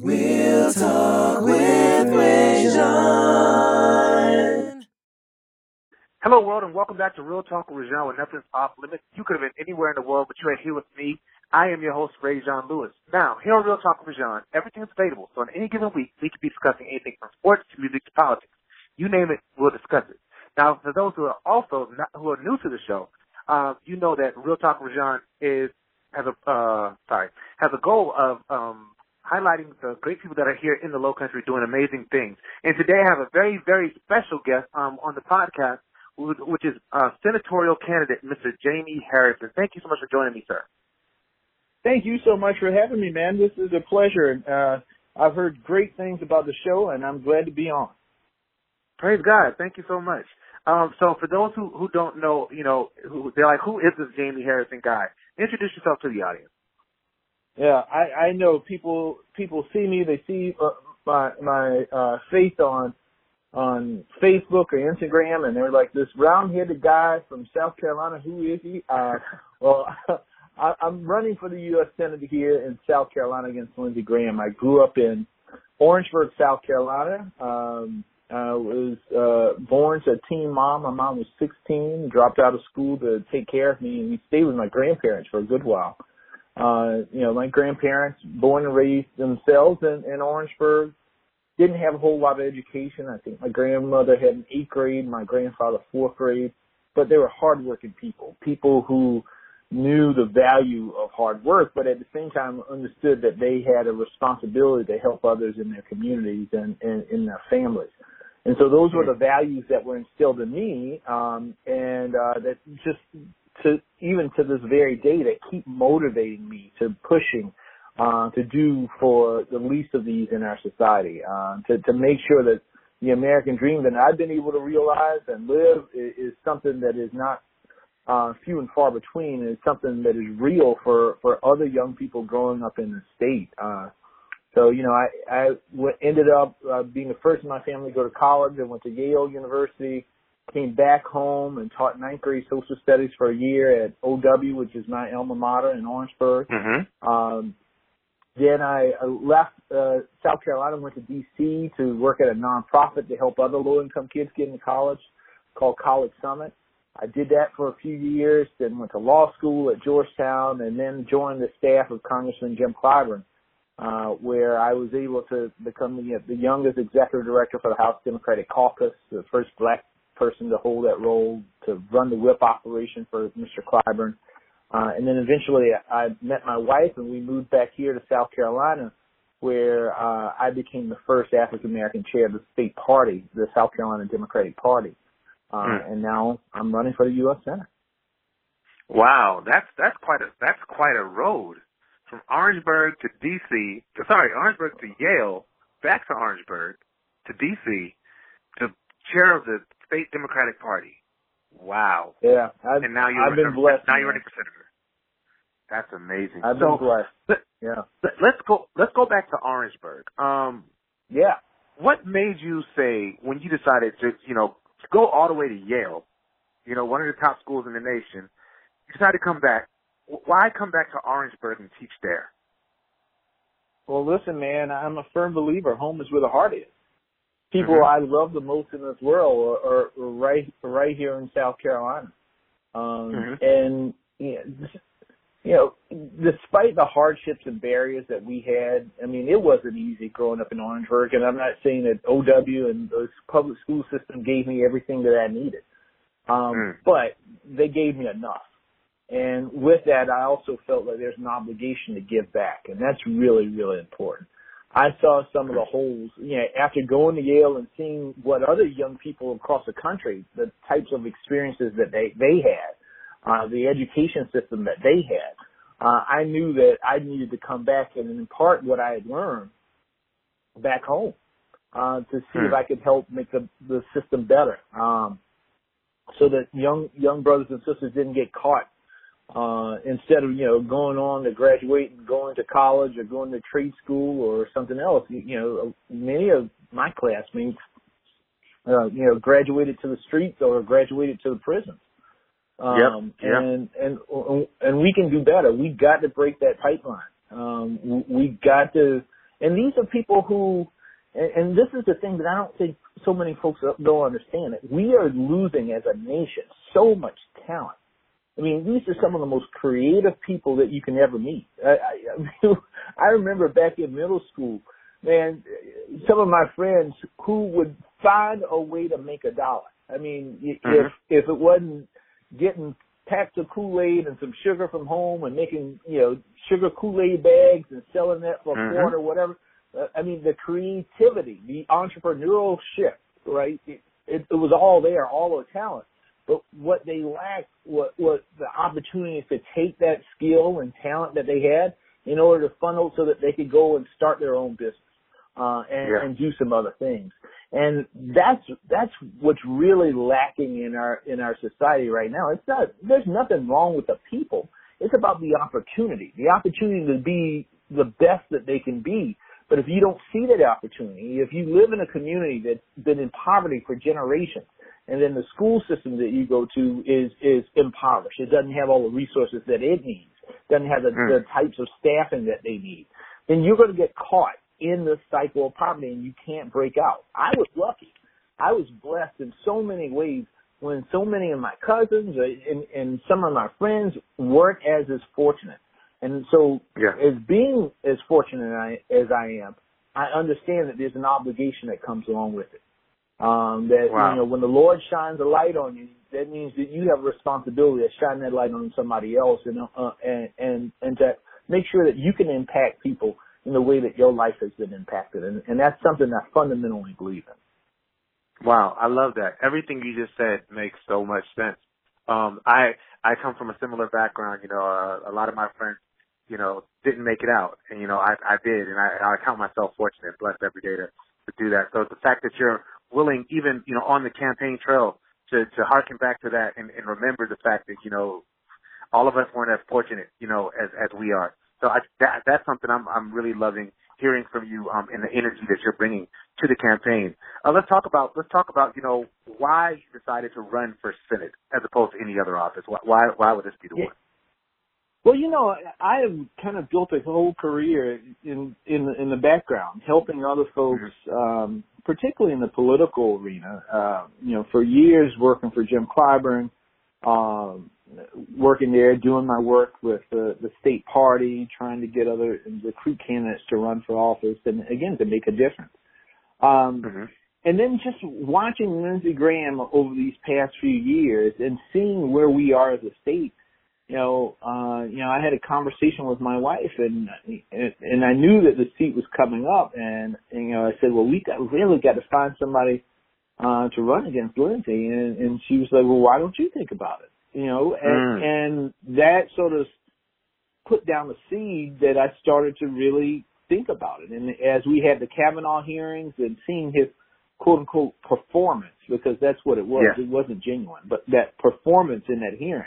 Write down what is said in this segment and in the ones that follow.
Real Talk with Rajon. Hello, world, and welcome back to Real Talk with Rajon, where nothing's off limits. You could have been anywhere in the world, but you're here with me. I am your host, Rajon Lewis. Now, here on Real Talk with Rajon, everything's available. So on any given week, we could be discussing anything from sports to music to politics. You name it, we'll discuss it. Now, for those who are also not, who are new to the show, uh, you know that Real Talk with Rajon is has a uh, sorry has a goal of um, highlighting the great people that are here in the Low Country doing amazing things. And today I have a very very special guest um, on the podcast, which is uh, senatorial candidate Mr. Jamie Harrison. Thank you so much for joining me, sir. Thank you so much for having me, man. This is a pleasure. Uh, I've heard great things about the show, and I'm glad to be on. Praise God. Thank you so much. Um, so for those who, who don't know, you know, who, they're like, who is this Jamie Harrison guy? Introduce yourself to the audience. Yeah, I, I know people, people see me, they see uh, my, my, uh, face on, on Facebook or Instagram and they're like, this round-headed guy from South Carolina, who is he? Uh, well, I, I'm running for the U.S. Senate here in South Carolina against Lindsey Graham. I grew up in Orangeburg, South Carolina. Um, I was uh, born to a teen mom. My mom was 16, dropped out of school to take care of me, and we stayed with my grandparents for a good while. Uh, you know, my grandparents, born and raised themselves in, in Orangeburg, didn't have a whole lot of education. I think my grandmother had an eighth grade, my grandfather fourth grade, but they were hardworking people, people who knew the value of hard work, but at the same time understood that they had a responsibility to help others in their communities and, and in their families. And so those were the values that were instilled in me, um, and uh, that just to even to this very day that keep motivating me to pushing uh, to do for the least of these in our society, uh, to to make sure that the American dream that I've been able to realize and live is, is something that is not uh, few and far between. It's something that is real for for other young people growing up in the state. Uh, so, you know, I, I w- ended up uh, being the first in my family to go to college. I went to Yale University, came back home and taught ninth grade social studies for a year at OW, which is my alma mater in Orangeburg. Mm-hmm. Um, then I left uh, South Carolina, went to D.C. to work at a nonprofit to help other low-income kids get into college called College Summit. I did that for a few years, then went to law school at Georgetown, and then joined the staff of Congressman Jim Clyburn uh, where I was able to become the, the youngest executive director for the House Democratic Caucus, the first black person to hold that role, to run the whip operation for Mr. Clyburn. Uh, and then eventually I met my wife and we moved back here to South Carolina where uh, I became the first African American chair of the state party, the South Carolina Democratic Party. Uh, mm. And now I'm running for the U.S. Senate. Wow, that's that's quite a that's quite a road from Orangeburg to DC, sorry, Orangeburg to Yale, back to Orangeburg to DC, to chair of the state Democratic Party. Wow. Yeah, I've, and now you're I've been blessed. Now you're running for senator. That's amazing. I've so, been blessed. Let, yeah. Let's go. Let's go back to Orangeburg. Um, yeah. What made you say when you decided to, you know, go all the way to Yale, you know, one of the top schools in the nation, you decided to come back why come back to Orangeburg and teach there? Well, listen, man, I'm a firm believer. Home is where the heart is. People mm-hmm. I love the most in this world are, are, right right here in South Carolina. Um, mm-hmm. And you know, you know, despite the hardships and barriers that we had, I mean, it wasn't easy growing up in Orangeburg. And I'm not saying that OW and the public school system gave me everything that I needed, um, mm. but they gave me enough. And with that, I also felt like there's an obligation to give back, and that's really, really important. I saw some of the holes, you know, after going to Yale and seeing what other young people across the country, the types of experiences that they, they had, uh, the education system that they had, uh, I knew that I needed to come back and impart what I had learned back home, uh, to see hmm. if I could help make the, the system better. Um, so that young, young brothers and sisters didn't get caught uh, instead of, you know, going on to graduate and going to college or going to trade school or something else, you, you know, many of my classmates, uh, you know, graduated to the streets or graduated to the prisons. Um, yep, yep. and, and, and we can do better. We got to break that pipeline. Um, we got to And these are people who, and, and this is the thing that I don't think so many folks don't understand. That we are losing as a nation so much talent. I mean, these are some of the most creative people that you can ever meet. I, I, I remember back in middle school, man, some of my friends who would find a way to make a dollar. I mean, mm-hmm. if if it wasn't getting packs of Kool-Aid and some sugar from home and making, you know, sugar Kool-Aid bags and selling that for mm-hmm. a quart or whatever. Uh, I mean, the creativity, the entrepreneurial shift, right? It, it, it was all there, all the talent. But what they lacked was, was the opportunity to take that skill and talent that they had in order to funnel so that they could go and start their own business uh, and, yeah. and do some other things. And that's that's what's really lacking in our in our society right now. It's not there's nothing wrong with the people. It's about the opportunity, the opportunity to be the best that they can be. But if you don't see that opportunity, if you live in a community that's been in poverty for generations, and then the school system that you go to is is impoverished, it doesn't have all the resources that it needs, doesn't have the, mm. the types of staffing that they need, then you're going to get caught in the cycle of poverty and you can't break out. I was lucky. I was blessed in so many ways when so many of my cousins and, and some of my friends weren't as as fortunate. And so yeah. as being as fortunate as I am, I understand that there's an obligation that comes along with it. Um, that, wow. you know, when the Lord shines a light on you, that means that you have a responsibility to shine that light on somebody else and, uh, and, and, and to make sure that you can impact people in the way that your life has been impacted. And, and that's something I fundamentally believe in. Wow, I love that. Everything you just said makes so much sense. Um, I I come from a similar background. You know, uh, a lot of my friends, you know, didn't make it out, and you know, I I did, and I I count myself fortunate, blessed every day to to do that. So the fact that you're willing, even you know, on the campaign trail, to to harken back to that and, and remember the fact that you know, all of us weren't as fortunate, you know, as as we are. So I, that, that's something I'm, I'm really loving hearing from you um, and the energy that you're bringing to the campaign. Uh, let's talk about let's talk about you know why you decided to run for Senate as opposed to any other office. Why why, why would this be the yeah. one? Well, you know, I have kind of built a whole career in in in the background, helping other folks, mm-hmm. um, particularly in the political arena. Uh, you know, for years working for Jim Clyburn, um, working there, doing my work with the, the state party, trying to get other recruit candidates to run for office, and again to make a difference. Um, mm-hmm. And then just watching Lindsey Graham over these past few years and seeing where we are as a state, you know, uh, you know, I had a conversation with my wife, and and I knew that the seat was coming up, and, and you know, I said, well, we got really got to find somebody uh, to run against Lindsey, and, and she was like, well, why don't you think about it? you know, and, mm. and that sort of put down the seed that I started to really think about it. And as we had the Kavanaugh hearings and seeing his quote unquote performance, because that's what it was, yeah. it wasn't genuine, but that performance in that hearing,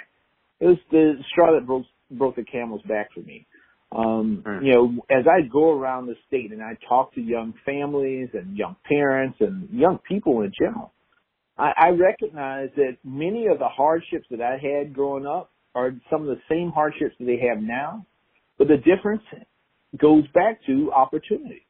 it was the straw that broke, broke the camel's back for me. Um, mm. you know, as I go around the state and I talk to young families and young parents and young people in general, I, I recognize that many of the hardships that I had growing up are some of the same hardships that they have now, but the difference goes back to opportunity.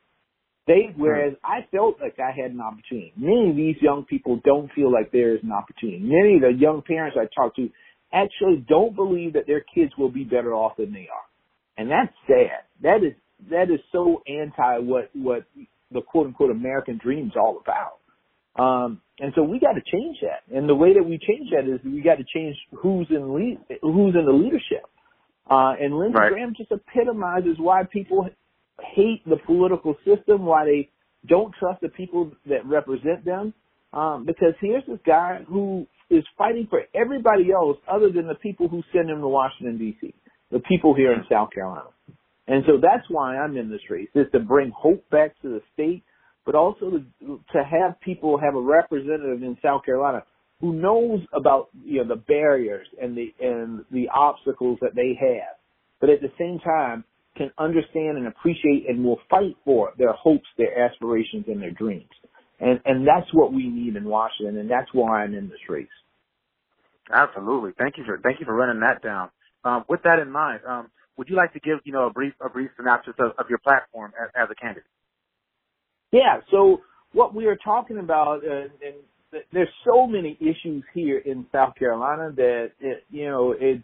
They, whereas I felt like I had an opportunity. Many of these young people don't feel like there is an opportunity. Many of the young parents I talk to actually don't believe that their kids will be better off than they are. And that's sad. That is, that is so anti what, what the quote unquote American dream is all about. Um, and so we got to change that. And the way that we change that is we got to change who's in lead, who's in the leadership. Uh, and Lindsey right. Graham just epitomizes why people hate the political system, why they don't trust the people that represent them. Um, because here's this guy who is fighting for everybody else other than the people who send him to Washington D.C., the people here in South Carolina. And so that's why I'm in this race, is to bring hope back to the state but also to, to have people have a representative in South Carolina who knows about you know the barriers and the and the obstacles that they have, but at the same time can understand and appreciate and will fight for their hopes, their aspirations, and their dreams. And and that's what we need in Washington, and that's why I'm in this race. Absolutely. Thank you for thank you for running that down. Um, with that in mind, um, would you like to give you know a brief a brief synopsis of, of your platform as, as a candidate? Yeah. So what we are talking about, uh, and there's so many issues here in South Carolina that it, you know it's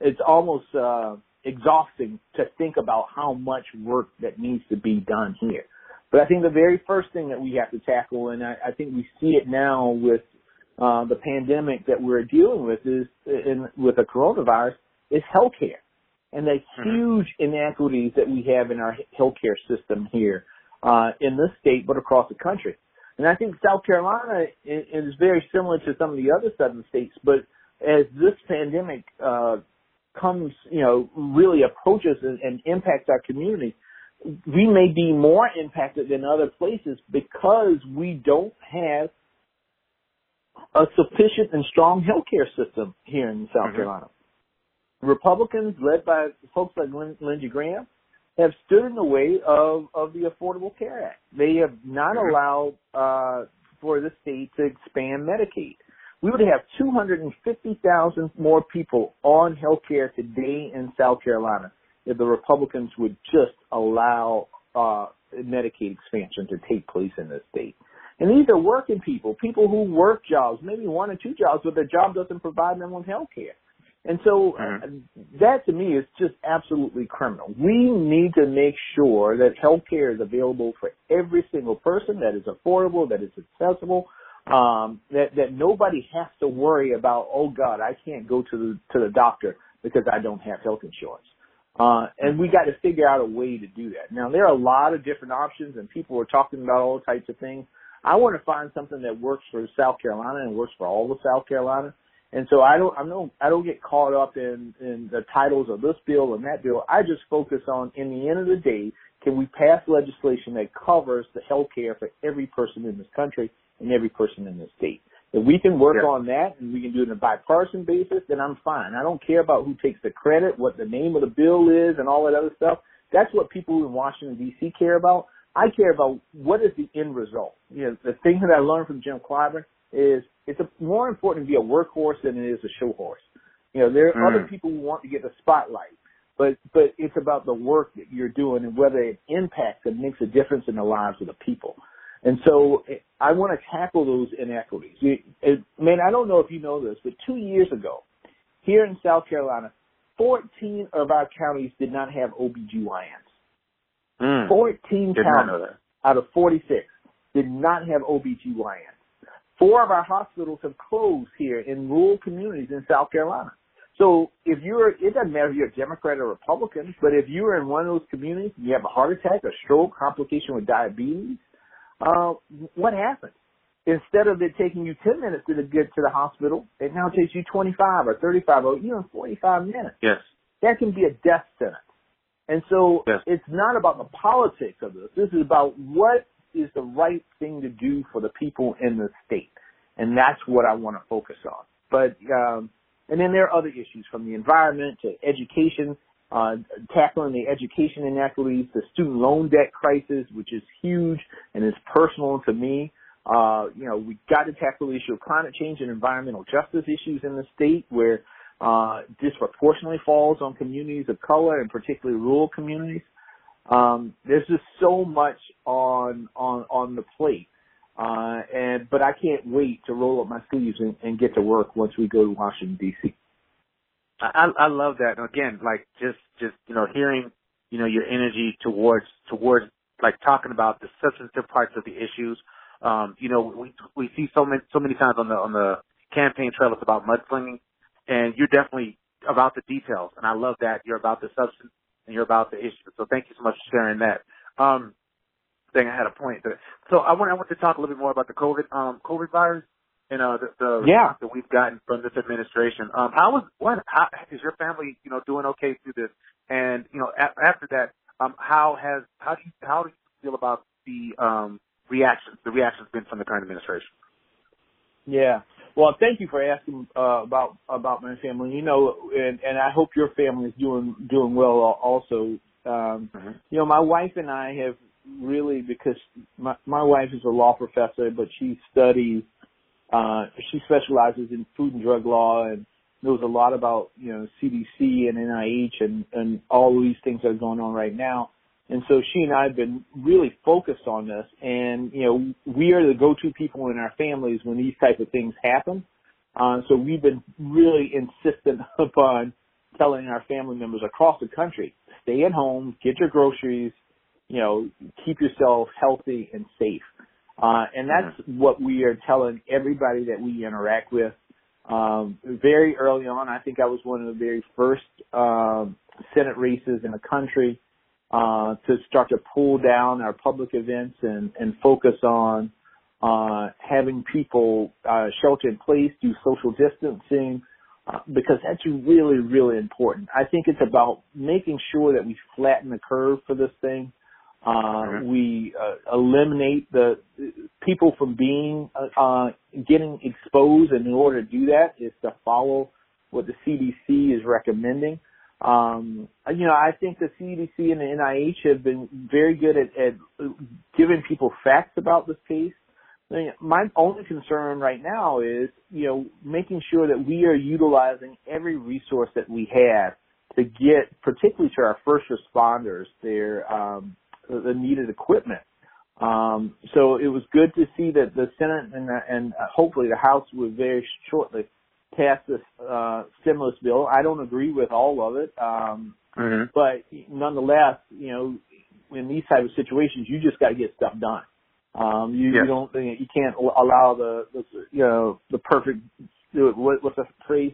it's almost uh, exhausting to think about how much work that needs to be done here. But I think the very first thing that we have to tackle, and I, I think we see it now with uh, the pandemic that we're dealing with, is in, with the coronavirus, is healthcare and the mm-hmm. huge inequities that we have in our healthcare system here uh, in this state, but across the country. And I think South Carolina is very similar to some of the other southern states, but as this pandemic uh, comes, you know, really approaches and, and impacts our community, we may be more impacted than other places because we don't have a sufficient and strong healthcare system here in South mm-hmm. Carolina. Republicans, led by folks like Lindsey Graham, have stood in the way of, of the Affordable Care Act. They have not mm-hmm. allowed uh, for the state to expand Medicaid. We would have 250,000 more people on health care today in South Carolina if the Republicans would just allow uh, Medicaid expansion to take place in this state. And these are working people, people who work jobs, maybe one or two jobs, but their job doesn't provide them with health care. And so uh, mm-hmm. that to me is just absolutely criminal. We need to make sure that health care is available for every single person, that is affordable, that is accessible, um, that, that nobody has to worry about, oh God, I can't go to the, to the doctor because I don't have health insurance. Uh, and we got to figure out a way to do that. Now there are a lot of different options and people are talking about all types of things. I want to find something that works for South Carolina and works for all of South Carolina. And so I don't, I don't, I don't get caught up in, in the titles of this bill and that bill. I just focus on, in the end of the day, can we pass legislation that covers the health care for every person in this country and every person in this state? If we can work yeah. on that and we can do it on a bipartisan basis, then I'm fine. I don't care about who takes the credit, what the name of the bill is, and all that other stuff. That's what people in Washington D.C. care about. I care about what is the end result. You know, the thing that I learned from Jim Clyburn is it's a, more important to be a workhorse than it is a show horse. You know, there are mm. other people who want to get the spotlight, but but it's about the work that you're doing and whether it impacts and makes a difference in the lives of the people. And so I want to tackle those inequities. You, it, man, I don't know if you know this, but two years ago, here in South Carolina, 14 of our counties did not have OBGYNs. Mm. 14 did counties out of 46 did not have OBGYNs. Four of our hospitals have closed here in rural communities in South Carolina. So if you're, it doesn't matter if you're a Democrat or Republican, but if you're in one of those communities and you have a heart attack, a stroke, complication with diabetes, uh, what happens? Instead of it taking you 10 minutes to get to the hospital, it now takes you 25 or 35 or even 45 minutes. Yes. That can be a death sentence. And so yes. it's not about the politics of this. This is about what is the right thing to do for the people in the state. And that's what I want to focus on. But, um, and then there are other issues from the environment to education, uh, tackling the education inequities, the student loan debt crisis, which is huge and is personal to me. Uh, you know, we got to tackle the issue of climate change and environmental justice issues in the state where, uh, disproportionately falls on communities of color and particularly rural communities. Um, there's just so much on on on the plate, uh, and but I can't wait to roll up my sleeves and, and get to work once we go to Washington D.C. I I love that. And again, like just just you know hearing you know your energy towards towards like talking about the substantive parts of the issues. Um, you know, we we see so many so many times on the on the campaign trail it's about mudslinging, and you're definitely about the details. And I love that you're about the substance and you're about the issue. So thank you so much for sharing that. Um, I think I had a point. So I want I want to talk a little bit more about the COVID um COVID virus and know, the, the yeah. that we've gotten from this administration. Um, how was what how is your family you know doing okay through this? And you know a- after that, um, how has how do you how do you feel about the um reactions the reactions been from the current administration? Yeah. Well, thank you for asking uh, about about my family. You know, and and I hope your family is doing doing well also. Um, mm-hmm. You know, my wife and I have really because my my wife is a law professor, but she studies. Uh, she specializes in food and drug law, and knows a lot about you know CDC and NIH and and all these things that are going on right now. And so she and I have been really focused on this, and you know we are the go-to people in our families when these type of things happen. Uh, so we've been really insistent upon telling our family members across the country, stay at home, get your groceries, you know, keep yourself healthy and safe. Uh, and that's mm-hmm. what we are telling everybody that we interact with. Um, very early on, I think I was one of the very first um, Senate races in the country uh, to start to pull down our public events and, and focus on uh, having people uh, shelter in place, do social distancing, uh, because that's really, really important. I think it's about making sure that we flatten the curve for this thing. Uh, mm-hmm. we uh, eliminate the people from being uh, uh, getting exposed, and in order to do that is to follow what the CDC is recommending. Um, you know, I think the CDC and the NIH have been very good at, at giving people facts about this case. My only concern right now is, you know, making sure that we are utilizing every resource that we have to get, particularly to our first responders, their um, the needed equipment. Um, so it was good to see that the Senate and, and hopefully the House will very shortly pass this uh, stimulus bill. I don't agree with all of it, um, mm-hmm. but nonetheless, you know, in these type of situations, you just got to get stuff done. Um, you, yes. you don't you can't allow the, the you know the perfect what, what's the phrase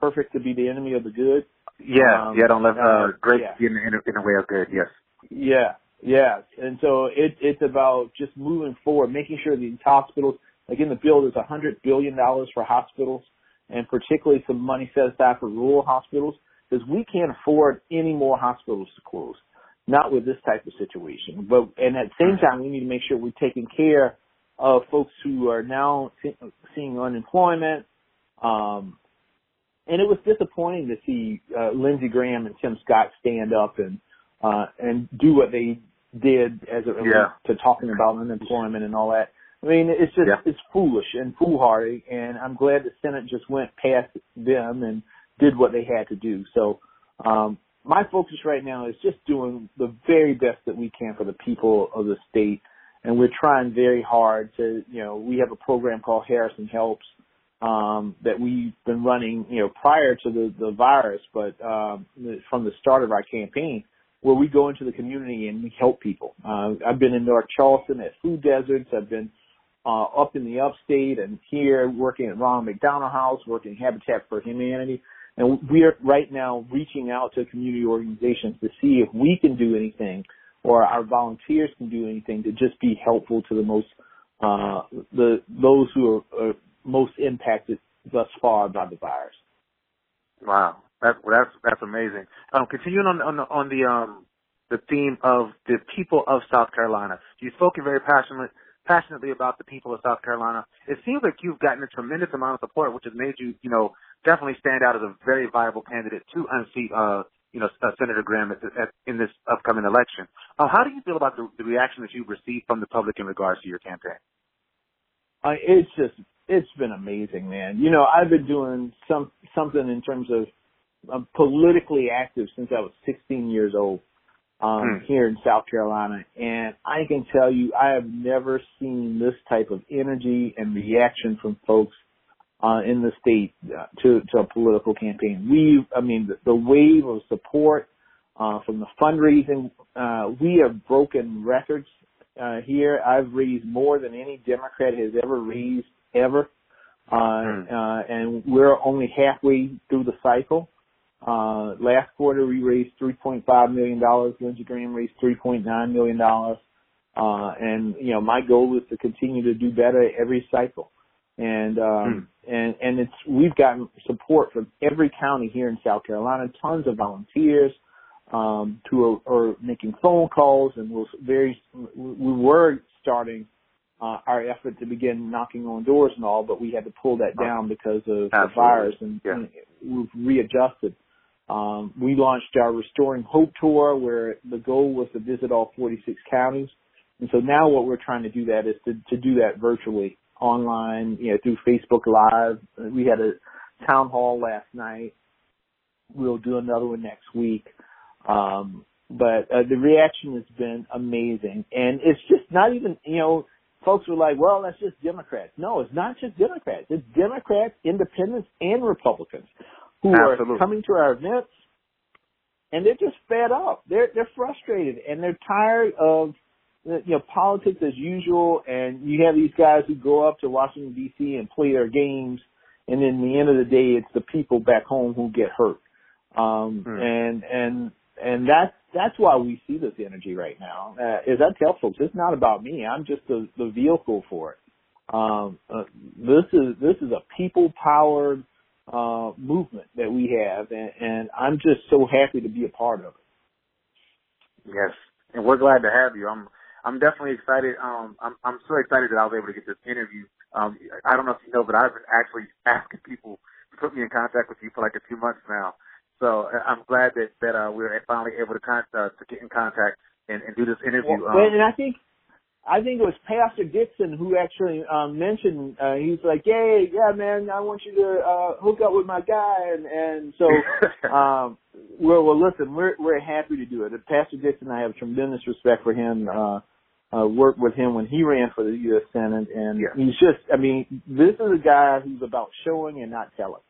perfect to be the enemy of the good. Yeah, um, yeah. Don't let uh, great yeah. in, in, in the way of good. Yes. Yeah, yeah. And so it, it's about just moving forward, making sure these hospitals, like in the bill, there's a hundred billion dollars for hospitals, and particularly some money set aside for rural hospitals, because we can't afford any more hospitals to close not with this type of situation. But and at the same time, we need to make sure we're taking care of folks who are now seeing unemployment. Um, and it was disappointing to see uh, Lindsey Graham and Tim Scott stand up and uh, and do what they did as it relates yeah. to talking about unemployment and all that. I mean, it's just yeah. it's foolish and foolhardy, and I'm glad the Senate just went past them and did what they had to do. So um, my focus right now is just doing the very best that we can for the people of the state. And we're trying very hard to, you know, we have a program called Harrison Helps, um, that we've been running, you know, prior to the, the virus, but, um, from the start of our campaign, where we go into the community and we help people. Uh, I've been in North Charleston at food deserts. I've been, uh, up in the upstate and here working at Ronald McDonald House, working Habitat for Humanity. And we are right now reaching out to community organizations to see if we can do anything or our volunteers can do anything to just be helpful to the most, uh, the, those who are, are most impacted thus far by the virus. Wow. That's, that's, that's amazing. Um, continuing on, on, on the, um, the theme of the people of South Carolina. You've spoken very passionately, passionately about the people of South Carolina. It seems like you've gotten a tremendous amount of support, which has made you, you know, definitely stand out as a very viable candidate to unseat, uh, you know, uh, Senator Graham at, at, in this upcoming election. Uh, how do you feel about the, the reaction that you've received from the public in regards to your campaign? Uh, it's just, it's been amazing, man. You know, I've been doing some something in terms of I'm politically active since I was 16 years old um, mm. here in South Carolina, and I can tell you, I have never seen this type of energy and reaction from folks uh, in the state uh, to to a political campaign. We, I mean, the, the wave of support uh, from the fundraising, uh, we have broken records uh, here. I've raised more than any Democrat has ever raised ever, uh, mm. uh, and we're only halfway through the cycle. Uh, last quarter we raised $3.5 million. Lindsey Graham raised $3.9 million. Uh, and, you know, my goal is to continue to do better every cycle and um, and and it's we've gotten support from every county here in South Carolina, tons of volunteers um, who are, are making phone calls, and we're very we were starting uh, our effort to begin knocking on doors and all, but we had to pull that down because of Absolutely. the virus, and, yeah. and we've readjusted. Um, we launched our Restoring Hope tour, where the goal was to visit all 46 counties, and so now what we're trying to do that is to, to do that virtually online, you know, through Facebook Live. We had a town hall last night. We'll do another one next week. Um, but uh, the reaction has been amazing, and it's just not even you know. Folks were like, "Well, that's just Democrats." No, it's not just Democrats. It's Democrats, Independents, and Republicans who Absolutely. are coming to our events, and they're just fed up. They're they're frustrated, and they're tired of you know politics as usual. And you have these guys who go up to Washington D.C. and play their games, and then the end of the day, it's the people back home who get hurt. Um, Hmm. and and and that's that's why we see this energy right now. Uh, as I tell folks, it's not about me. I'm just the the vehicle for it. Um, uh, this is this is a people powered uh, movement that we have, and, and I'm just so happy to be a part of it. Yes, and we're glad to have you. I'm I'm definitely excited. Um, I'm I'm so excited that I was able to get this interview. Um, I don't know if you know, but I've been actually asking people to put me in contact with you for like a few months now. So uh, I'm glad that that uh, we're finally able to con- uh, to get in contact and, and do this interview. Well, um, and I think I think it was Pastor Dixon who actually um, mentioned. Uh, he's like, "Hey, yeah, man, I want you to uh, hook up with my guy," and and so um, well, well, listen, we're we're happy to do it. And Pastor Dixon, I have tremendous respect for him. Uh, uh, worked with him when he ran for the U.S. Senate, and Yeah. he's just, I mean, this is a guy who's about showing and not telling,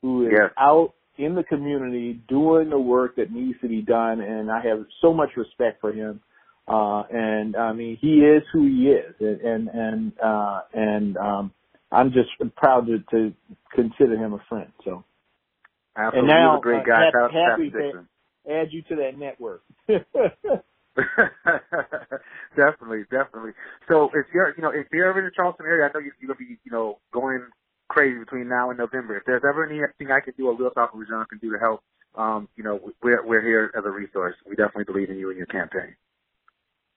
who is out in the community doing the work that needs to be done, and I have so much respect for him. Uh, and I mean, he is who he is, and and and, uh, and um, I'm just proud to, to consider him a friend. So Absolutely, and now, great uh, guy. Shout happy to- add you to that network. definitely, definitely. So if you're, you know, if you're ever in the Charleston area, I know you- you're gonna be, you know, going crazy between now and November. If there's ever anything I can do, or Real Talk with John can do to help, um, you know, we're we're here as a resource. We definitely believe in you and your campaign.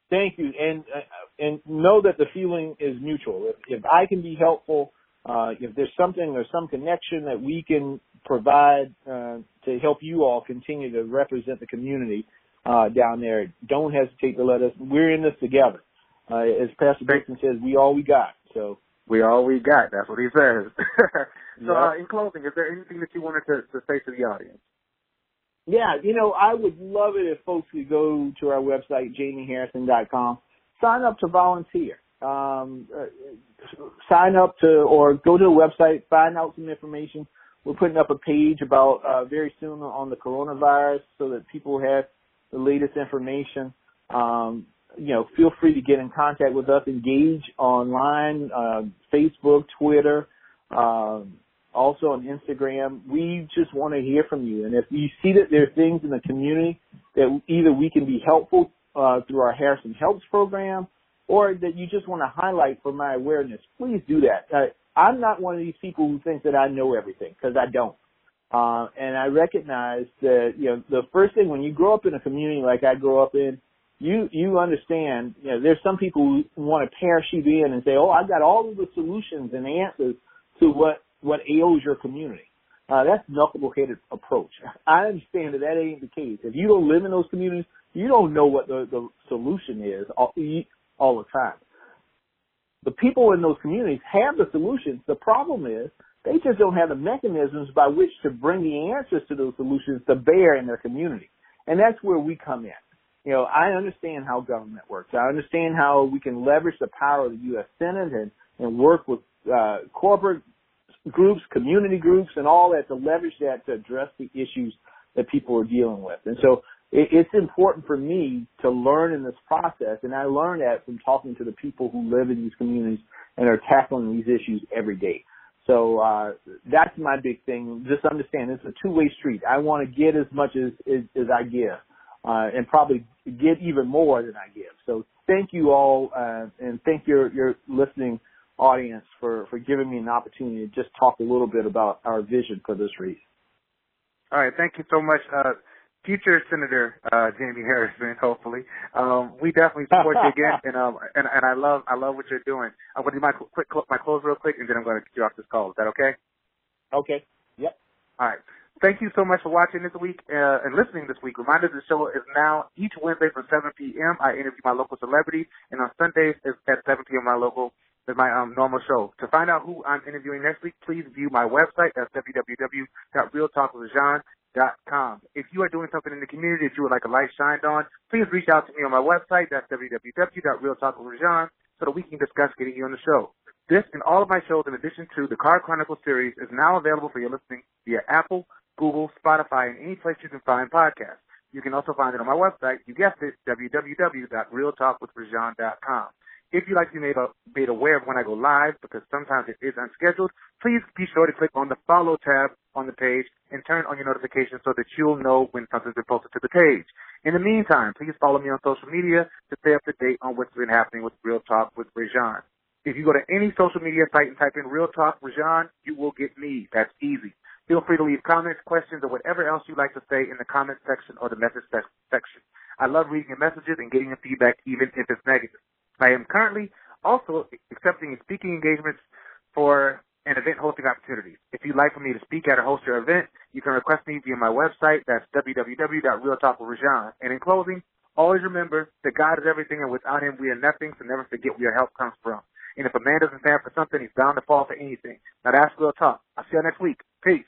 Thank you, and uh, and know that the feeling is mutual. If, if I can be helpful, uh, if there's something or some connection that we can provide uh, to help you all continue to represent the community uh, down there, don't hesitate to let us. We're in this together. Uh, as Pastor Dixon says, we all we got. So We all we got. That's what he says. so, Yep. uh, in closing, is there anything that you wanted to, to say to the audience? Yeah, you know, I would love it if folks could go to our website, jamieharrison.com, sign up to volunteer. Um, uh, sign up to, or go to the website, find out some information. We're putting up a page about, uh, very soon on the coronavirus so that people have the latest information. Um, you know, feel free to get in contact with us, engage online, uh, Facebook, Twitter, um, also on Instagram. We just want to hear from you. And if you see that there are things in the community that either we can be helpful uh, through our Harrison Helps program or that you just want to highlight for my awareness, please do that. Uh, I'm not one of these people who thinks that I know everything because I don't. Uh, and I recognize that, you know, the first thing when you grow up in a community like I grew up in, you, you understand, you know, there's some people who want to parachute in and say, oh, I've got all of the solutions and answers to what, what ails your community. Uh, that's knuckle-headed approach. I understand that that ain't the case. If you don't live in those communities, you don't know what the, the solution is all, all the time. The people in those communities have the solutions. The problem is they just don't have the mechanisms by which to bring the answers to those solutions to bear in their community. And that's where we come in. You know, I understand how government works. I understand how we can leverage the power of the U.S. Senate and, and work with uh, corporate groups, community groups, and all that to leverage that to address the issues that people are dealing with. And so it, it's important for me to learn in this process, and I learn that from talking to the people who live in these communities and are tackling these issues every day. So uh, that's my big thing. Just understand it's a two-way street. I want to get as much as as, as I give, uh, and probably get even more than I give. So thank you all, uh, and thank your your listening audience for for giving me an opportunity to just talk a little bit about our vision for this race. All right, thank you so much, uh, future Senator uh, Jamie Harrison. Hopefully, um, we definitely support you again, and um, and and I love I love what you're doing. I'm going to do my quick my close real quick, and then I'm going to get you off this call. Is that okay? Okay. Yep. All right. Thank you so much for watching this week uh, and listening this week. Reminder: the show is now each Wednesday from 7 p.m. I interview my local celebrities, and on Sundays it's at 7 p.m. my local with my um, normal show. To find out who I'm interviewing next week, please view my website. That's www.realtalkwithrajon.com. If you are doing something in the community that you would like a light shined on, please reach out to me on my website. That's www.realtalkwithrajon so that we can discuss getting you on the show. This and all of my shows, in addition to the Car Chronicles series, is now available for your listening via Apple, Google, Spotify, and any place you can find podcasts. You can also find it on my website. You guessed it, www.realtalkwithrajon.com. If you'd like to be made, made aware of when I go live, because sometimes it is unscheduled, please be sure to click on the follow tab on the page and turn on your notifications so that you'll know when something's been posted to the page. In the meantime, please follow me on social media to stay up to date on what's been happening with Real Talk with Rajon. If you go to any social media site and type in Real Talk Rajon, you will get me. That's easy. Feel free to leave comments, questions, or whatever else you'd like to say in the comment section or the message section. I love reading your messages and getting your feedback, even if it's negative. I am currently also accepting speaking engagements for an event hosting opportunities. If you'd like for me to speak at or host your event, you can request me via my website. That's www.realtalkwithrajon. And in closing, always remember that God is everything and without him we are nothing, so never forget where your help comes from. And if a man doesn't stand for something, he's bound to fall for anything. Now that's real talk. I'll see you next week. Peace.